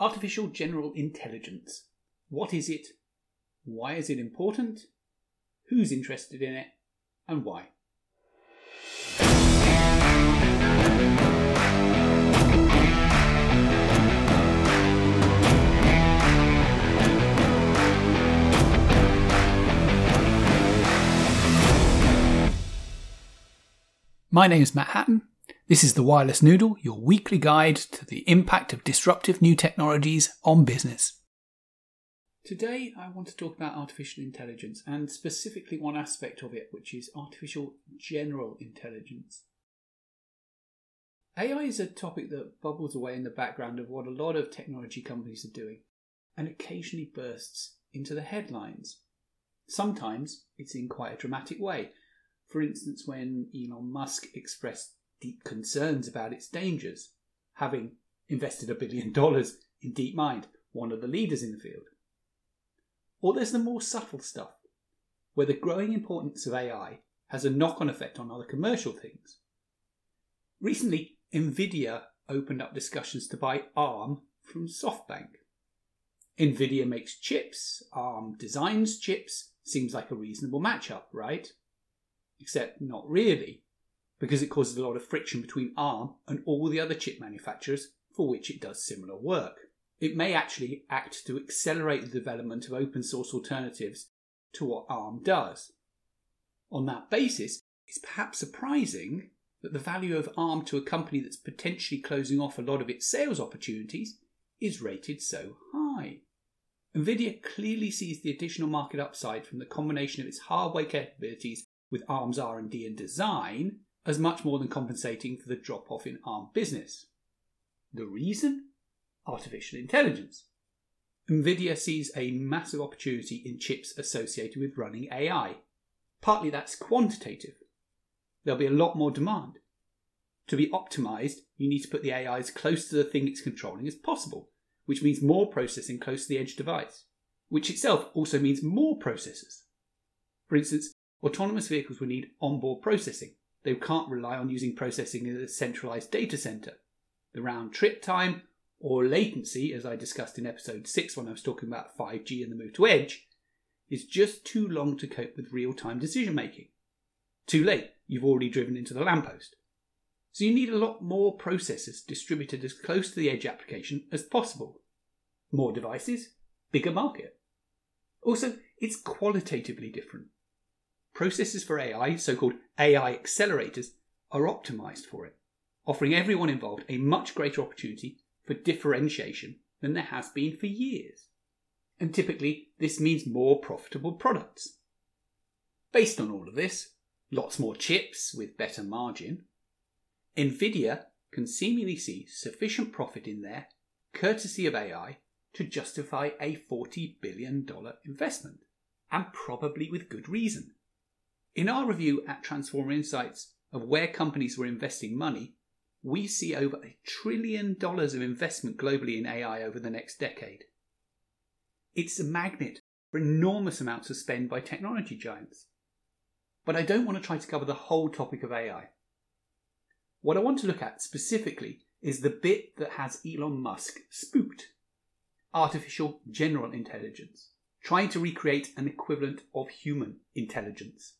Artificial General Intelligence. What is it? Why is it important? Who's interested in it? And why? My name is Matt Hatton. This is the Wireless Noodle, your weekly guide to the impact of disruptive new technologies on business. Today, I want to talk about artificial intelligence and specifically one aspect of it, which is artificial general intelligence. AI is a topic that bubbles away in the background of what a lot of technology companies are doing and occasionally bursts into the headlines. Sometimes it's in quite a dramatic way, for instance, when Elon Musk expressed deep concerns about its dangers, having invested a billion dollars in DeepMind, one of the leaders in the field. Or there's the more subtle stuff, where the growing importance of AI has a knock on effect on other commercial things. Recently, Nvidia opened up discussions to buy ARM from SoftBank. Nvidia makes chips, ARM designs chips, seems like a reasonable matchup, right? except not really, because it causes a lot of friction between ARM and all the other chip manufacturers for which it does similar work. It may actually act to accelerate the development of open source alternatives to what ARM does. On that basis, it's perhaps surprising that the value of ARM to a company that's potentially closing off a lot of its sales opportunities is rated so high. Nvidia clearly sees the additional market upside from the combination of its hardware capabilities with ARM's R&D and design as much more than compensating for the drop off in ARM business. The reason? Artificial intelligence. Nvidia sees a massive opportunity in chips associated with running AI. Partly that's quantitative. There'll be a lot more demand. To be optimized, you need to put the AI as close to the thing it's controlling as possible, which means more processing close to the edge device, which itself also means more processors. For instance, Autonomous vehicles will need onboard processing. They can't rely on using processing in a centralized data center. The round trip time or latency, as I discussed in episode 6 when I was talking about 5G and the move to edge, is just too long to cope with real time decision making. Too late, you've already driven into the lamppost. So you need a lot more processors distributed as close to the edge application as possible. More devices, bigger market. Also, it's qualitatively different. Processes for AI, so called AI accelerators, are optimized for it, offering everyone involved a much greater opportunity for differentiation than there has been for years. And typically, this means more profitable products. Based on all of this, lots more chips with better margin, Nvidia can seemingly see sufficient profit in there, courtesy of AI, to justify a $40 billion investment, and probably with good reason. In our review at Transforma Insights of where companies were investing money, we see over a trillion dollars of investment globally in AI over the next decade. It's a magnet for enormous amounts of spend by technology giants. But I don't want to try to cover the whole topic of AI. What I want to look at specifically is the bit that has Elon Musk spooked artificial general intelligence, trying to recreate an equivalent of human intelligence.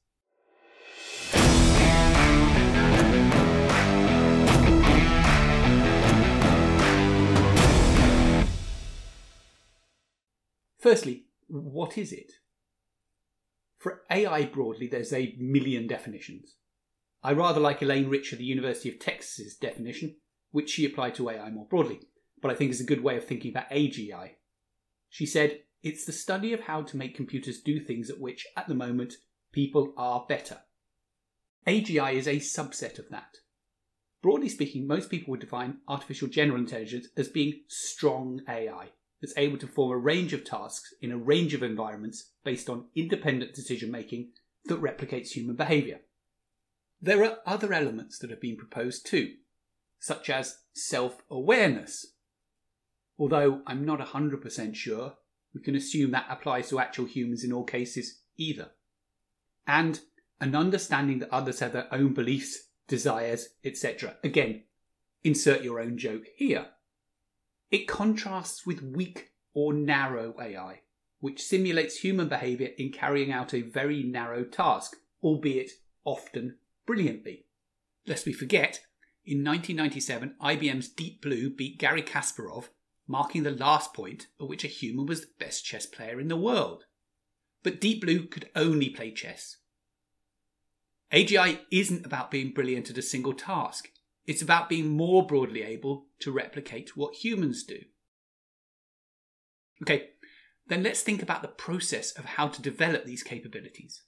Firstly, what is it? For AI broadly, there's a million definitions. I rather like Elaine Rich of the University of Texas's definition, which she applied to AI more broadly, but I think is a good way of thinking about AGI. She said, it's the study of how to make computers do things at which, at the moment, people are better. AGI is a subset of that. Broadly speaking, most people would define artificial general intelligence as being strong AI, that's able to perform a range of tasks in a range of environments based on independent decision making that replicates human behaviour. There are other elements that have been proposed too, such as self awareness. Although I'm not 100% sure, we can assume that applies to actual humans in all cases either. And an understanding that others have their own beliefs, desires, etc. Again, insert your own joke here. It contrasts with weak or narrow AI, which simulates human behaviour in carrying out a very narrow task, albeit often brilliantly. Lest we forget, in 1997, IBM's Deep Blue beat Garry Kasparov, marking the last point at which a human was the best chess player in the world. But Deep Blue could only play chess. AGI isn't about being brilliant at a single task. It's about being more broadly able to replicate what humans do. Okay, then let's think about the process of how to develop these capabilities.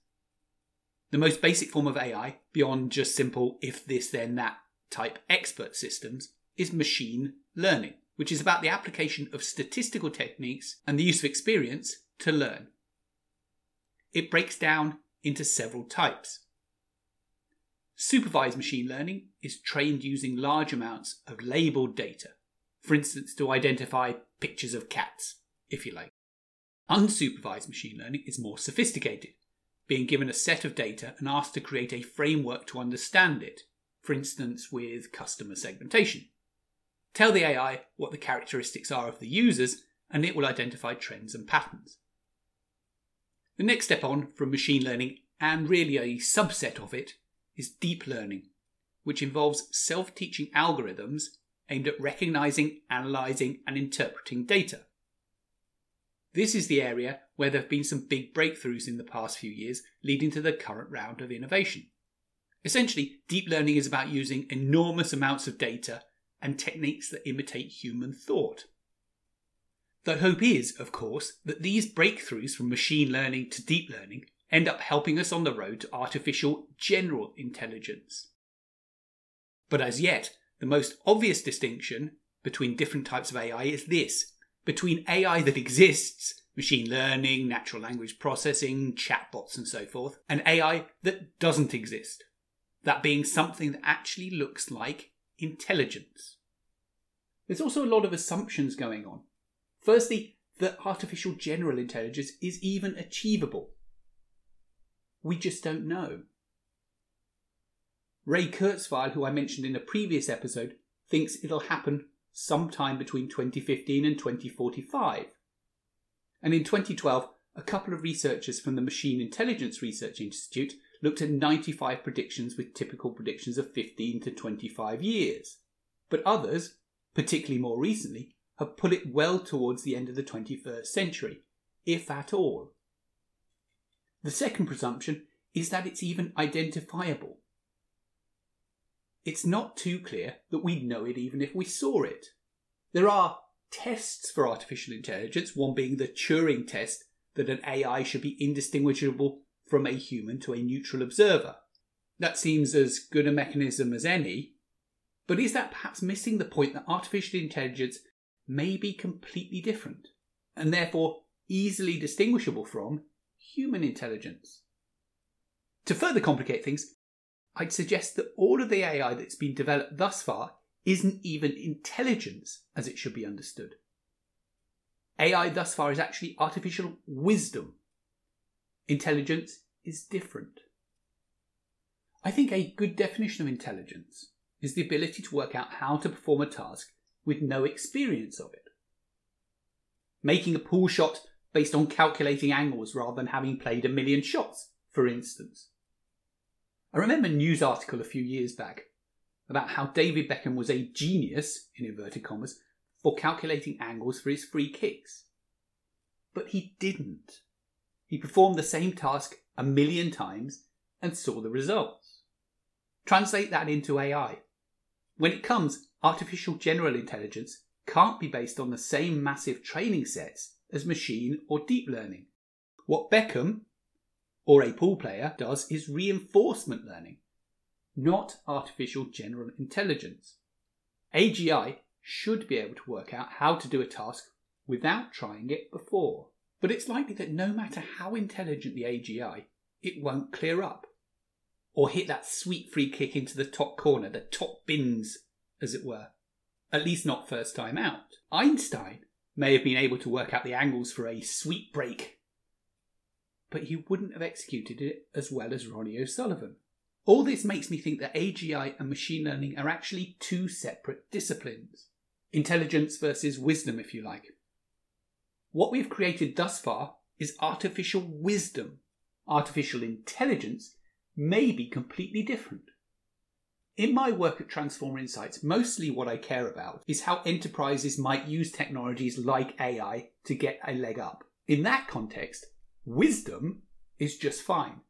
The most basic form of AI, beyond just simple if this then that type expert systems, is machine learning, which is about the application of statistical techniques and the use of experience to learn. It breaks down into several types. Supervised machine learning is trained using large amounts of labeled data, for instance, to identify pictures of cats, if you like. Unsupervised machine learning is more sophisticated, being given a set of data and asked to create a framework to understand it, for instance, with customer segmentation. Tell the AI what the characteristics are of the users, and it will identify trends and patterns. The next step on from machine learning, and really a subset of it, is deep learning, which involves self teaching algorithms aimed at recognizing, analyzing, and interpreting data. This is the area where there have been some big breakthroughs in the past few years, leading to the current round of innovation. Essentially, deep learning is about using enormous amounts of data and techniques that imitate human thought. The hope is, of course, that these breakthroughs from machine learning to deep learning end up helping us on the road to artificial general intelligence. But as yet, the most obvious distinction between different types of AI is this between AI that exists, machine learning, natural language processing, chatbots, and so forth, and AI that doesn't exist. That being something that actually looks like intelligence. There's also a lot of assumptions going on. Firstly, that artificial general intelligence is even achievable. We just don't know. Ray Kurzweil, who I mentioned in a previous episode, thinks it'll happen sometime between 2015 and 2045. And in 2012, a couple of researchers from the Machine Intelligence Research Institute looked at 95 predictions with typical predictions of 15 to 25 years. But others, particularly more recently, have put it well towards the end of the 21st century, if at all. The second presumption is that it's even identifiable. It's not too clear that we'd know it even if we saw it. There are tests for artificial intelligence, one being the Turing test that an AI should be indistinguishable from a human to a neutral observer. That seems as good a mechanism as any, but is that perhaps missing the point that artificial intelligence may be completely different and therefore easily distinguishable from human intelligence? To further complicate things, I'd suggest that all of the AI that's been developed thus far isn't even intelligence as it should be understood. AI thus far is actually artificial wisdom. Intelligence is different. I think a good definition of intelligence is the ability to work out how to perform a task with no experience of it. Making a pool shot based on calculating angles rather than having played a million shots, for instance. I remember a news article a few years back about how David Beckham was a genius, in inverted commas, for calculating angles for his free kicks. But he didn't. He performed the same task a million times and saw the results. Translate that into AI. When it comes, artificial general intelligence can't be based on the same massive training sets as machine or deep learning. What Beckham, or a pool player, does is reinforcement learning not artificial general intelligence. AGI should be able to work out how to do a task without trying it before. But it's likely that no matter how intelligent the AGI, it won't clear up. Or hit that sweet free kick into the top corner, the top bins, as it were. At least not first time out. Einstein may have been able to work out the angles for a sweet break, but he wouldn't have executed it as well as Ronnie O'Sullivan. All this makes me think that AGI and machine learning are actually two separate disciplines. Intelligence versus wisdom, if you like. What we've created thus far is artificial wisdom. Artificial intelligence may be completely different. In my work at Transforma Insights, mostly what I care about is how enterprises might use technologies like AI to get a leg up. In that context, wisdom is just fine.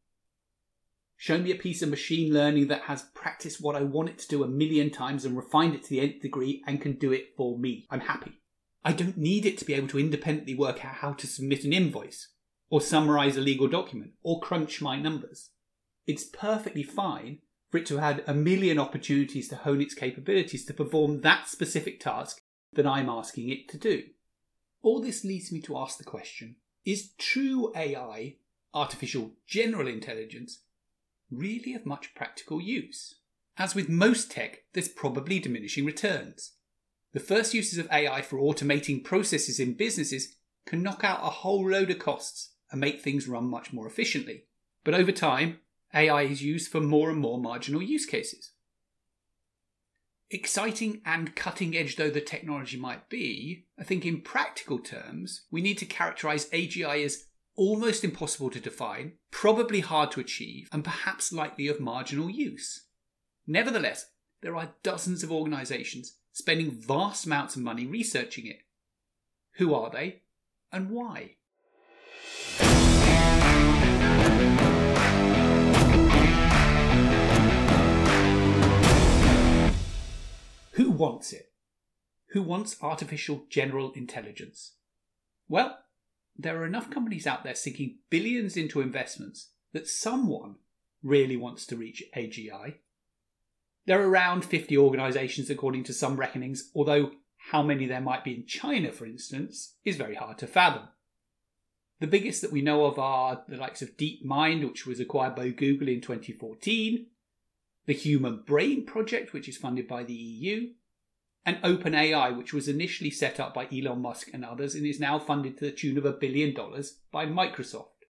Show me a piece of machine learning that has practiced what I want it to do a million times and refined it to the nth degree and can do it for me. I'm happy. I don't need it to be able to independently work out how to submit an invoice, or summarize a legal document, or crunch my numbers. It's perfectly fine for it to have had a million opportunities to hone its capabilities to perform that specific task that I'm asking it to do. All this leads me to ask the question is true AI, artificial general intelligence, really of much practical use? As with most tech, there's probably diminishing returns. The first uses of AI for automating processes in businesses can knock out a whole load of costs and make things run much more efficiently. But over time, AI is used for more and more marginal use cases. Exciting and cutting edge though the technology might be, I think in practical terms, we need to characterize AGI as almost impossible to define, probably hard to achieve, and perhaps likely of marginal use. Nevertheless, there are dozens of organizations spending vast amounts of money researching it. Who are they and why? Who wants it? Who wants artificial general intelligence? Well, there are enough companies out there sinking billions into investments that someone really wants to reach AGI. There are around 50 organizations according to some reckonings, although how many there might be in China, for instance, is very hard to fathom. The biggest that we know of are the likes of DeepMind, which was acquired by Google in 2014, the Human Brain Project, which is funded by the EU, and OpenAI, which was initially set up by Elon Musk and others and is now funded to the tune of a billion dollars by Microsoft.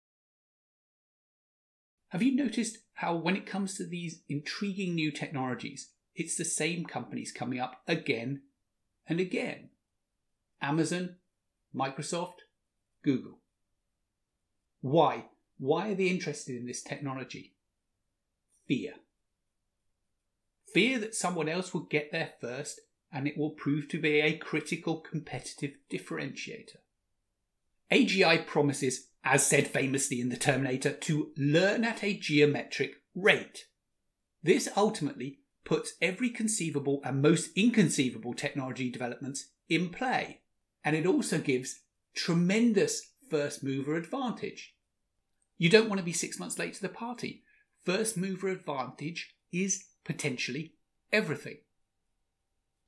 Have you noticed how, when it comes to these intriguing new technologies, it's the same companies coming up again and again? Amazon, Microsoft, Google. Why? Why are they interested in this technology? Fear. Fear that someone else will get there first and it will prove to be a critical competitive differentiator. AGI promises, as said famously in The Terminator, to learn at a geometric rate. This ultimately puts every conceivable and most inconceivable technology developments in play, and it also gives tremendous first mover advantage. You don't want to be six months late to the party. First mover advantage is potentially everything.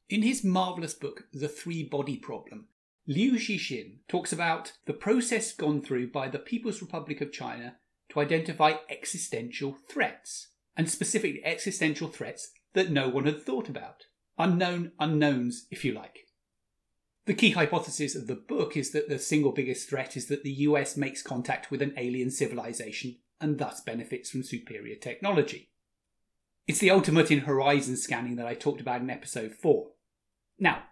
In his marvellous book, The Three Body Problem, Liu Cixin talks about the process gone through by the People's Republic of China to identify existential threats, and specifically existential threats that no one had thought about. Unknown unknowns, if you like. The key hypothesis of the book is that the single biggest threat is that the US makes contact with an alien civilization and thus benefits from superior technology. It's the ultimate in horizon scanning that I talked about in episode 4. Now,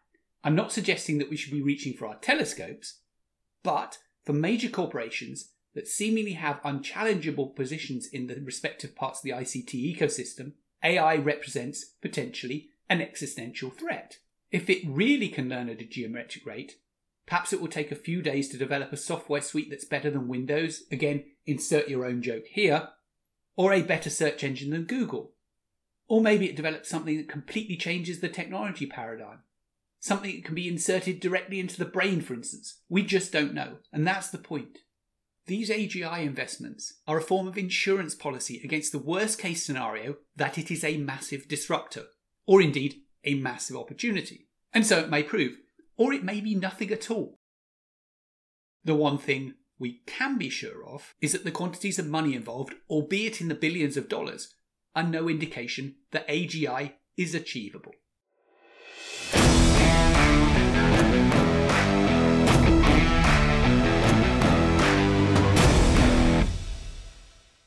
I'm not suggesting that we should be reaching for our telescopes, but for major corporations that seemingly have unchallengeable positions in the respective parts of the ICT ecosystem, AI represents potentially an existential threat. If it really can learn at a geometric rate, perhaps it will take a few days to develop a software suite that's better than Windows, again, insert your own joke here, or a better search engine than Google. Or maybe it develops something that completely changes the technology paradigm something that can be inserted directly into the brain, for instance. We just don't know, and that's the point. These AGI investments are a form of insurance policy against the worst case scenario that it is a massive disruptor, or indeed a massive opportunity. And so it may prove, or it may be nothing at all. The one thing we can be sure of is that the quantities of money involved, albeit in the billions of dollars, are no indication that AGI is achievable.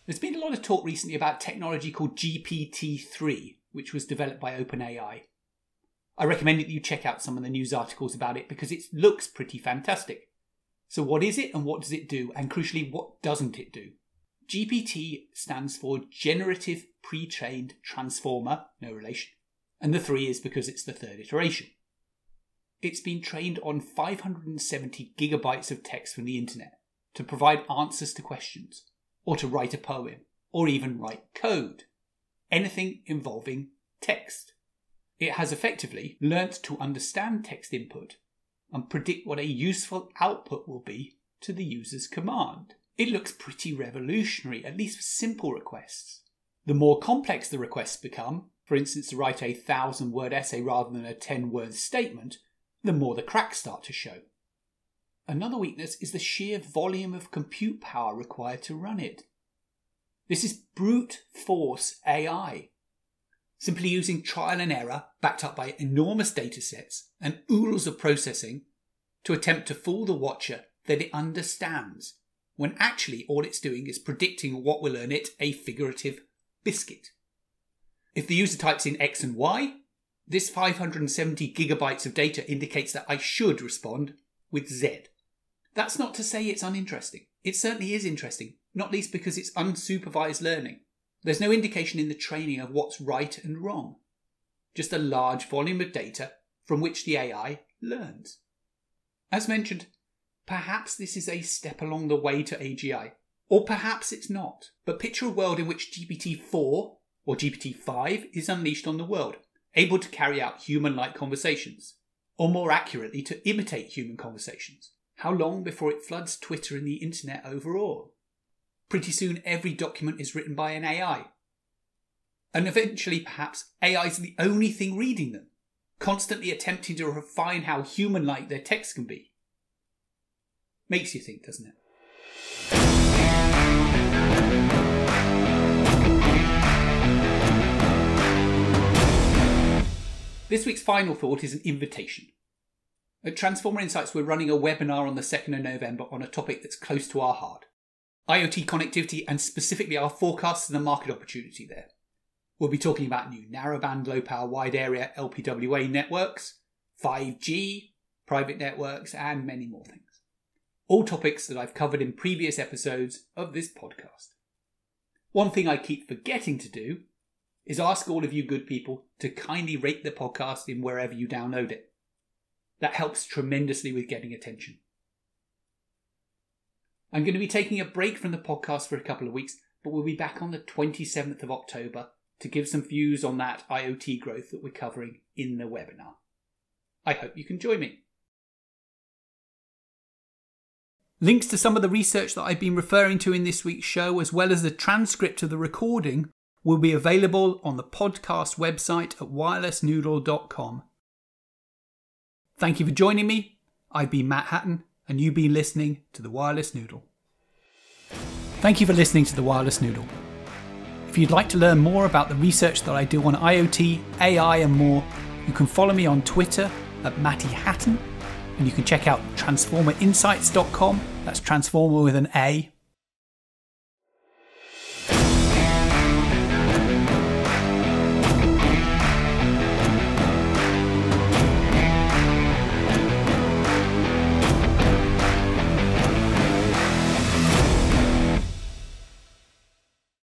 There's been a lot of talk recently about technology called GPT 3, which was developed by OpenAI. I recommend that you check out some of the news articles about it because it looks pretty fantastic. So, what is it and what does it do? And crucially, what doesn't it do? GPT stands for Generative Pre Trained Transformer, no relation, and the three is because it's the third iteration. It's been trained on 570 gigabytes of text from the internet to provide answers to questions, or to write a poem, or even write code. Anything involving text. It has effectively learnt to understand text input and predict what a useful output will be to the user's command. It looks pretty revolutionary, at least for simple requests. The more complex the requests become, for instance, to write a thousand word essay rather than a 10 word statement, the more the cracks start to show. Another weakness is the sheer volume of compute power required to run it. This is brute force AI, simply using trial and error backed up by enormous data sets and oodles of processing to attempt to fool the watcher that it understands, when actually all it's doing is predicting what will earn it a figurative biscuit. If the user types in X and Y, this 570 gigabytes of data indicates that I should respond with Z. That's not to say it's uninteresting. It certainly is interesting, not least because it's unsupervised learning. There's no indication in the training of what's right and wrong, just a large volume of data from which the AI learns. As mentioned, perhaps this is a step along the way to AGI, or perhaps it's not. But picture a world in which GPT 4 or GPT 5 is unleashed on the world, able to carry out human like conversations, or more accurately, to imitate human conversations. How long before it floods Twitter and the internet overall? Pretty soon, every document is written by an AI. And eventually, perhaps, AI is the only thing reading them, constantly attempting to refine how human like their text can be. Makes you think, doesn't it? This week's final thought is an invitation. At Transforma Insights, we're running a webinar on the 2nd of November on a topic that's close to our heart IoT connectivity, and specifically our forecasts and the market opportunity there. We'll be talking about new narrowband, low power, wide area LPWA networks, 5G, private networks, and many more things. All topics that I've covered in previous episodes of this podcast. One thing I keep forgetting to do is ask all of you good people to kindly rate the podcast in wherever you download it. That helps tremendously with getting attention. I'm going to be taking a break from the podcast for a couple of weeks, but we'll be back on the 27th of October to give some views on that IoT growth that we're covering in the webinar. I hope you can join me. Links to some of the research that I've been referring to in this week's show, as well as the transcript of the recording, will be available on the podcast website at wirelessnoodle.com. Thank you for joining me. I've been Matt Hatton and you've been listening to The Wireless Noodle. Thank you for listening to The Wireless Noodle. If you'd like to learn more about the research that I do on IoT, AI, and more, you can follow me on Twitter at Matty Hatton, and you can check out transformainsights.com. That's transforma with an A.